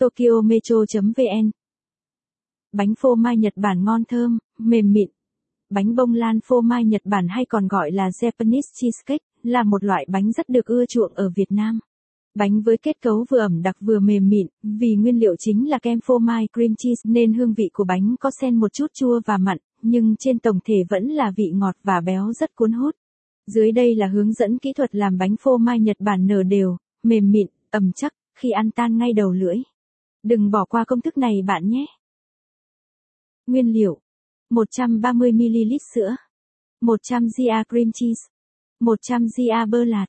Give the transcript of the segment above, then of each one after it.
Tokyo Metro.vn Bánh phô mai Nhật Bản ngon thơm, mềm mịn. Bánh bông lan phô mai Nhật Bản hay còn gọi là Japanese cheesecake, là một loại bánh rất được ưa chuộng ở Việt Nam. Bánh với kết cấu vừa ẩm đặc vừa mềm mịn, vì nguyên liệu chính là kem phô mai cream cheese nên hương vị của bánh có xen một chút chua và mặn, nhưng trên tổng thể vẫn là vị ngọt và béo rất cuốn hút. Dưới đây là hướng dẫn kỹ thuật làm bánh phô mai Nhật Bản nở đều, mềm mịn, ẩm chắc, khi ăn tan ngay đầu lưỡi. Đừng bỏ qua công thức này bạn nhé. Nguyên liệu 130ml sữa 100g cream cheese 100g bơ lạt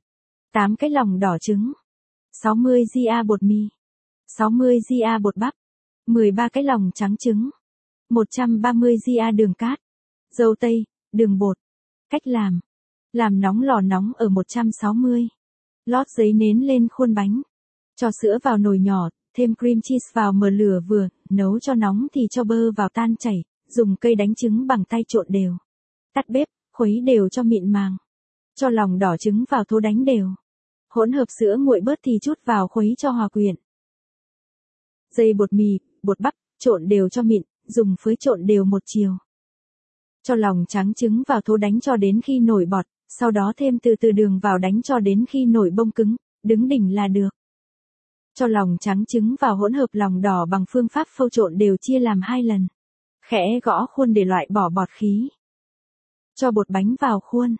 8 cái lòng đỏ trứng 60g bột mì 60g bột bắp 13 cái lòng trắng trứng 130g đường cát dâu tây, đường bột Cách làm Làm nóng lò nóng ở 160 Lót giấy nến lên khuôn bánh Cho sữa vào nồi nhỏ, thêm cream cheese vào mở lửa vừa, nấu cho nóng thì cho bơ vào tan chảy, dùng cây đánh trứng bằng tay trộn đều. Tắt bếp, khuấy đều cho mịn màng. Cho lòng đỏ trứng vào thố đánh đều. Hỗn hợp sữa nguội bớt thì chút vào khuấy cho hòa quyện. Dây bột mì, bột bắp, trộn đều cho mịn, dùng phới trộn đều một chiều. Cho lòng trắng trứng vào thố đánh cho đến khi nổi bọt, sau đó thêm từ từ đường vào đánh cho đến khi nổi bông cứng, đứng đỉnh là được. Cho lòng trắng trứng vào hỗn hợp lòng đỏ bằng phương pháp phâu trộn đều chia làm hai lần. Khẽ gõ khuôn để loại bỏ bọt khí. Cho bột bánh vào khuôn.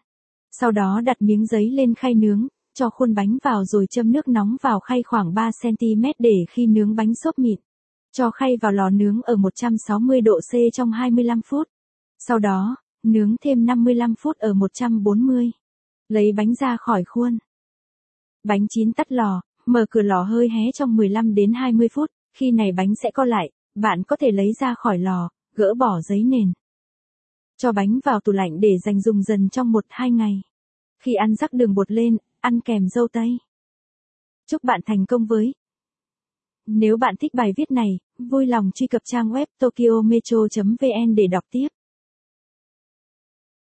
Sau đó đặt miếng giấy lên khay nướng, cho khuôn bánh vào rồi châm nước nóng vào khay khoảng 3cm để khi nướng bánh xốp mịn. Cho khay vào lò nướng ở 160 độ C trong 25 phút. Sau đó, nướng thêm 55 phút ở 140. Lấy bánh ra khỏi khuôn. Bánh chín tắt lò, mở cửa lò hơi hé trong 15 đến 20 phút, khi này bánh sẽ co lại, bạn có thể lấy ra khỏi lò, gỡ bỏ giấy nền. Cho bánh vào tủ lạnh để dành dùng dần trong 1-2 ngày. Khi ăn rắc đường bột lên, ăn kèm dâu tây. Chúc bạn thành công với. Nếu bạn thích bài viết này, vui lòng truy cập trang web tokyometro.vn để đọc tiếp.